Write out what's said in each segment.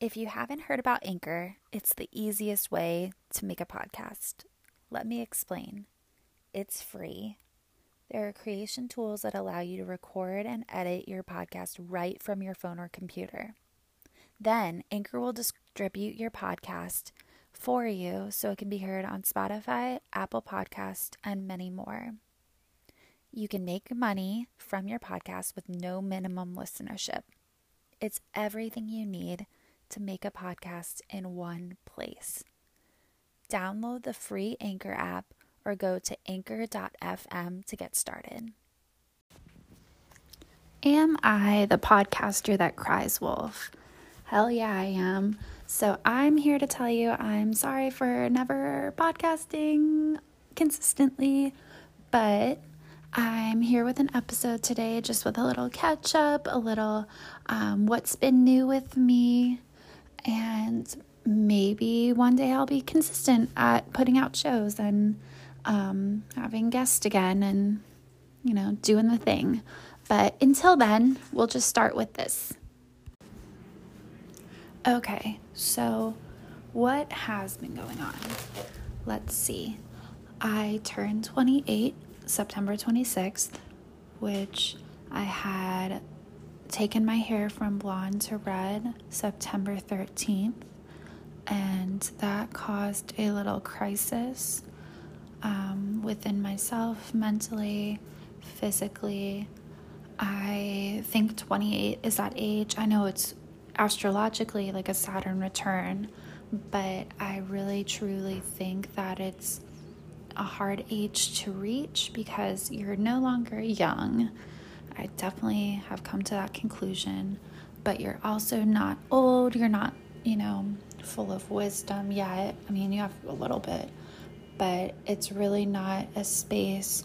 If you haven't heard about Anchor, it's the easiest way to make a podcast. Let me explain. It's free. There are creation tools that allow you to record and edit your podcast right from your phone or computer. Then, Anchor will distribute your podcast for you so it can be heard on Spotify, Apple Podcast, and many more. You can make money from your podcast with no minimum listenership. It's everything you need to make a podcast in one place. Download the free Anchor app or go to anchor.fm to get started. Am I the podcaster that cries wolf? Hell yeah, I am. So I'm here to tell you I'm sorry for never podcasting consistently, but I'm here with an episode today, just with a little catch up, a little um, what's been new with me, and maybe one day I'll be consistent at putting out shows and um, having guests again and, you know, doing the thing. But until then, we'll just start with this. Okay, so what has been going on? Let's see. I turned 28 September 26th, which I had taken my hair from blonde to red September 13th, and that caused a little crisis um, within myself, mentally, physically. I think 28 is that age. I know it's astrologically like a Saturn return, but I really truly think that it's a hard age to reach because you're no longer young. I definitely have come to that conclusion, but you're also not old. You're not, you know, full of wisdom yet. I mean, you have a little bit, but it's really not a space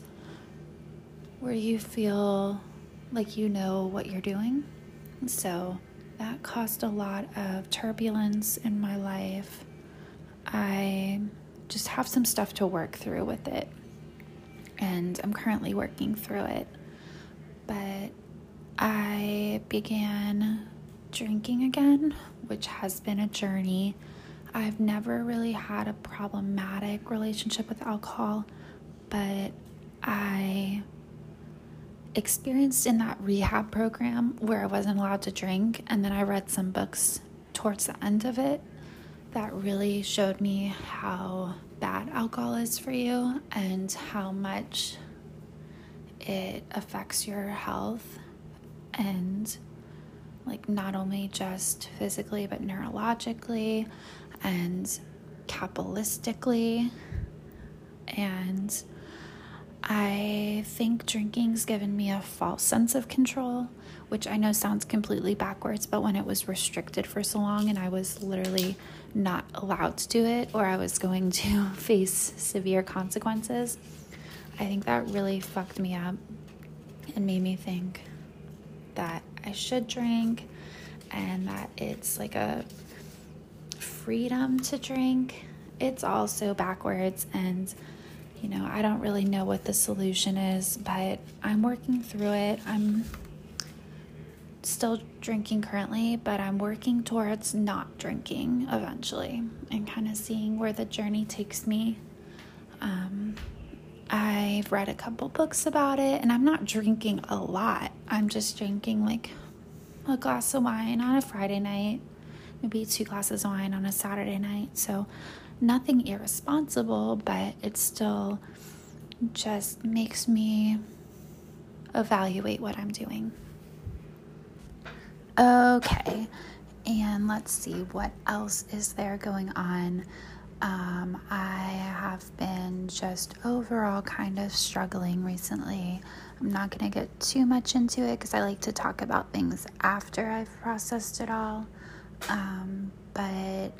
where you feel like you know what you're doing. So that caused a lot of turbulence in my life. I just have some stuff to work through with it. And I'm currently working through it. But I began drinking again, which has been a journey. I've never really had a problematic relationship with alcohol, but I experienced in that rehab program where I wasn't allowed to drink, and then I read some books towards the end of it that really showed me how bad alcohol is for you and how much it affects your health and like not only just physically but neurologically and capitalistically. And I think drinking's given me a false sense of control, which I know sounds completely backwards, but when it was restricted for so long and I was literally not allowed to do it or I was going to face severe consequences, I think that really fucked me up and made me think that I should drink and that it's like a freedom to drink. It's also backwards and you know, I don't really know what the solution is, but I'm working through it. I'm still drinking currently, but I'm working towards not drinking eventually and kind of seeing where the journey takes me. Um, I've read a couple books about it, and I'm not drinking a lot. I'm just drinking like a glass of wine on a Friday night, maybe two glasses of wine on a Saturday night. So, nothing irresponsible, but it still just makes me evaluate what I'm doing. Okay, and let's see what else is there going on. Um, I have been just overall kind of struggling recently. I'm not going to get too much into it because I like to talk about things after I've processed it all. Um, but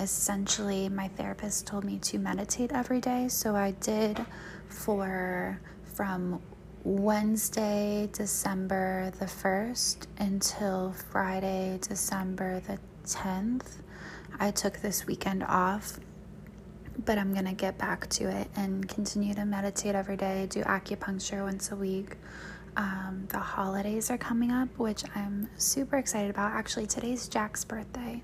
essentially, my therapist told me to meditate every day, so I did for from Wednesday, December the 1st until Friday, December the 10th. I took this weekend off, but I'm going to get back to it and continue to meditate every day, do acupuncture once a week. Um, the holidays are coming up, which I'm super excited about. Actually, today's Jack's birthday,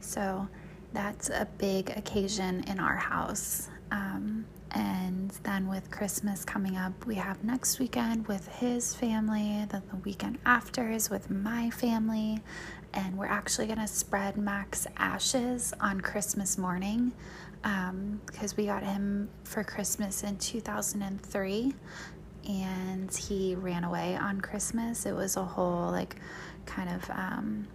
so that's a big occasion in our house. Um, and then with Christmas coming up, we have next weekend with his family. Then the weekend after is with my family. And we're actually going to spread Mac's ashes on Christmas morning because um, we got him for Christmas in 2003 and he ran away on Christmas. It was a whole, like, kind of. Um,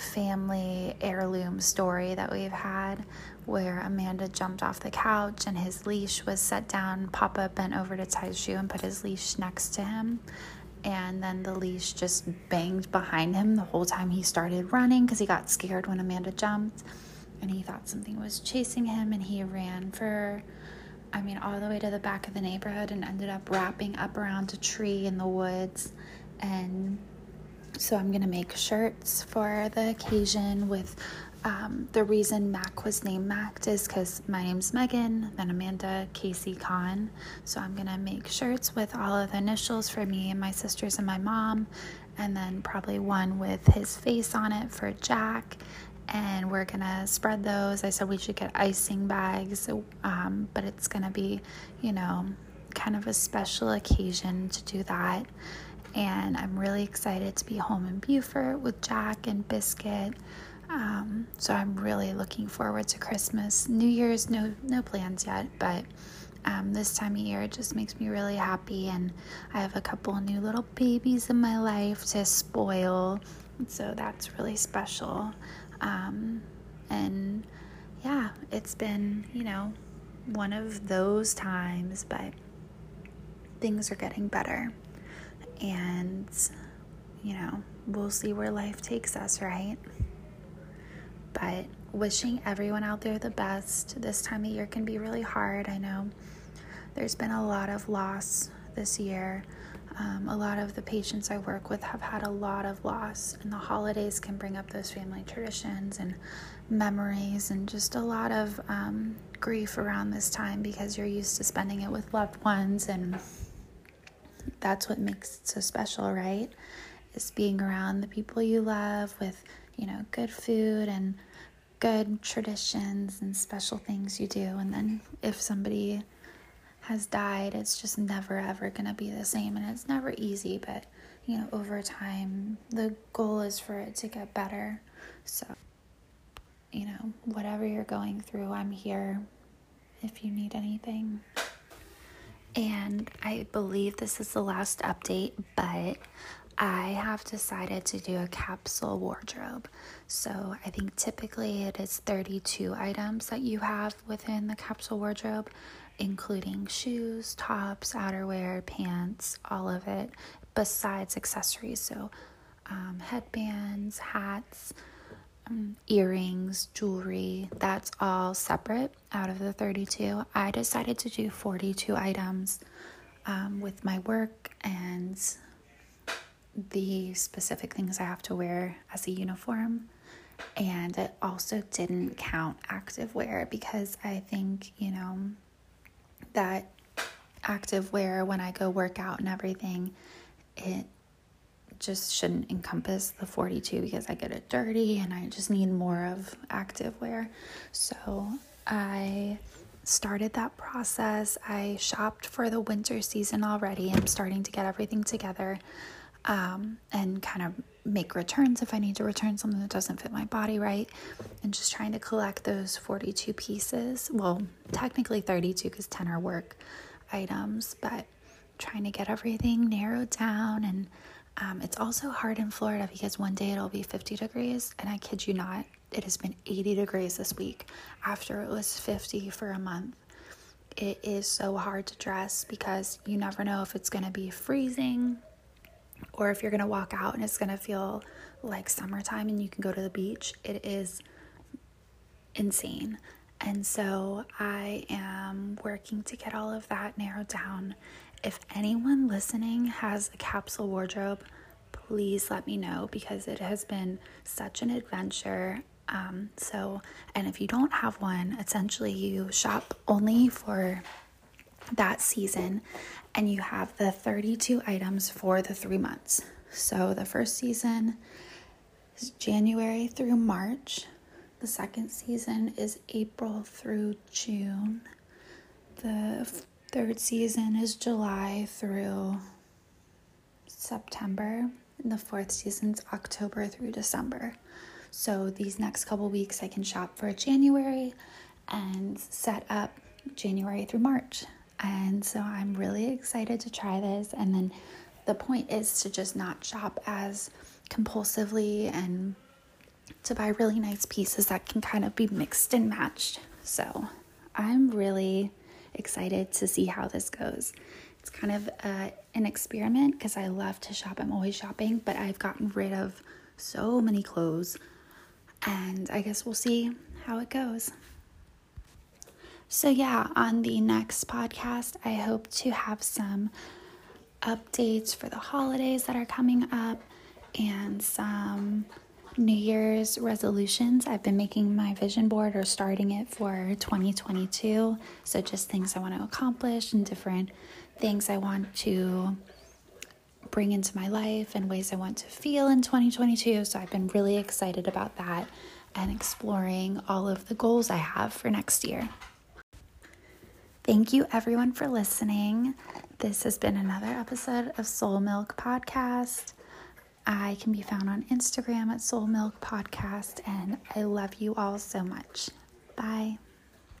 family heirloom story that we've had where Amanda jumped off the couch and his leash was set down. Papa bent over to tie his shoe and put his leash next to him. And then the leash just banged behind him the whole time he started running because he got scared when Amanda jumped. And he thought something was chasing him and he ran for, I mean, all the way to the back of the neighborhood and ended up wrapping up around a tree in the woods. And so I'm to make shirts for the occasion with um, the reason Mac was named Mac is because my name's Megan, then Amanda Casey Kahn. So I'm to make shirts with all of the initials for me and my sisters and my mom, and then probably one with his face on it for Jack. And we're gonna spread those. I said we should get icing bags, um, but it's gonna be, you know, kind of a special occasion to do that and I'm really excited to be home in Beaufort with Jack and Biscuit. Um, so I'm really looking forward to Christmas. New Year's, no no plans yet, but um, this time of year it just makes me really happy, and I have a couple new little babies in my life to spoil, so that's really special. Um, and yeah, it's been you know one of those times, but things are getting better and you know, we'll see where life takes us, right? But wishing everyone out there the best. This time of year can be really hard. I know there's been a lot of loss this year. Um, a lot of the patients I work with have had a lot of loss, and the holidays can bring up those family traditions and memories, and just a lot of um, grief around this time because you're used to spending it with loved ones and that's what makes it so special, right? Is being around the people you love with, you know, good food and good traditions and special things you do. And then if somebody has died, it's just never ever going to be the same. And it's never easy, but, you know, over time, the goal is for it to get better. So, you know, whatever you're going through, I'm here if you need anything. And I believe this is the last update, but I have decided to do a capsule wardrobe. So I think typically it is 32 items that you have within the capsule wardrobe, including shoes, tops, outerwear, pants, all of it, besides accessories. So um, headbands, hats, um, earrings, jewelry, that's all separate out of the 32. I decided to do 42 items um, with my work and the specific things I have to wear as a uniform. And it also didn't count active wear because I think, you know, that active wear when I go work out and everything, it just shouldn't encompass the 42 because I get it dirty and I just need more of active wear. So I started that process. I shopped for the winter season already. I'm starting to get everything together um, and kind of make returns if I need to return something that doesn't fit my body right. And just trying to collect those 42 pieces. Well, technically 32 because 10 are work items, but trying to get everything narrowed down and um, it's also hard in Florida because one day it'll be 50 degrees, and I kid you not, it has been 80 degrees this week after it was 50 for a month. It is so hard to dress because you never know if it's going to be freezing or if you're going to walk out and it's going to feel like summertime and you can go to the beach. It is insane. And so I am working to get all of that narrowed down if anyone listening has a capsule wardrobe, please let me know because it has been such an adventure. Um, so, and if you don't have one, essentially you shop only for that season and you have the 32 items for the three months. So the first season is January through March. The second season is April through June. The third season is July through September. And the fourth season's October through December. So these next couple weeks I can shop for January and set up January through March. And so I'm really excited to try this. And then the point is to just not shop as compulsively and to buy really nice pieces that can kind of be mixed and matched. So I'm really excited to see how this goes. It's kind of uh, an experiment because I love to shop. I'm always shopping, but I've gotten rid of so many clothes. And I guess we'll see how it goes. So, yeah, on the next podcast, I hope to have some updates for the holidays that are coming up and some New Year's resolutions. I've been making my vision board or starting it for 2022. So, just things I want to accomplish and different things I want to bring into my life and ways I want to feel in 2022. So, I've been really excited about that and exploring all of the goals I have for next year. Thank you, everyone, for listening. This has been another episode of Soul Milk Podcast. I can be found on Instagram at Soul Milk Podcast, and I love you all so much. Bye.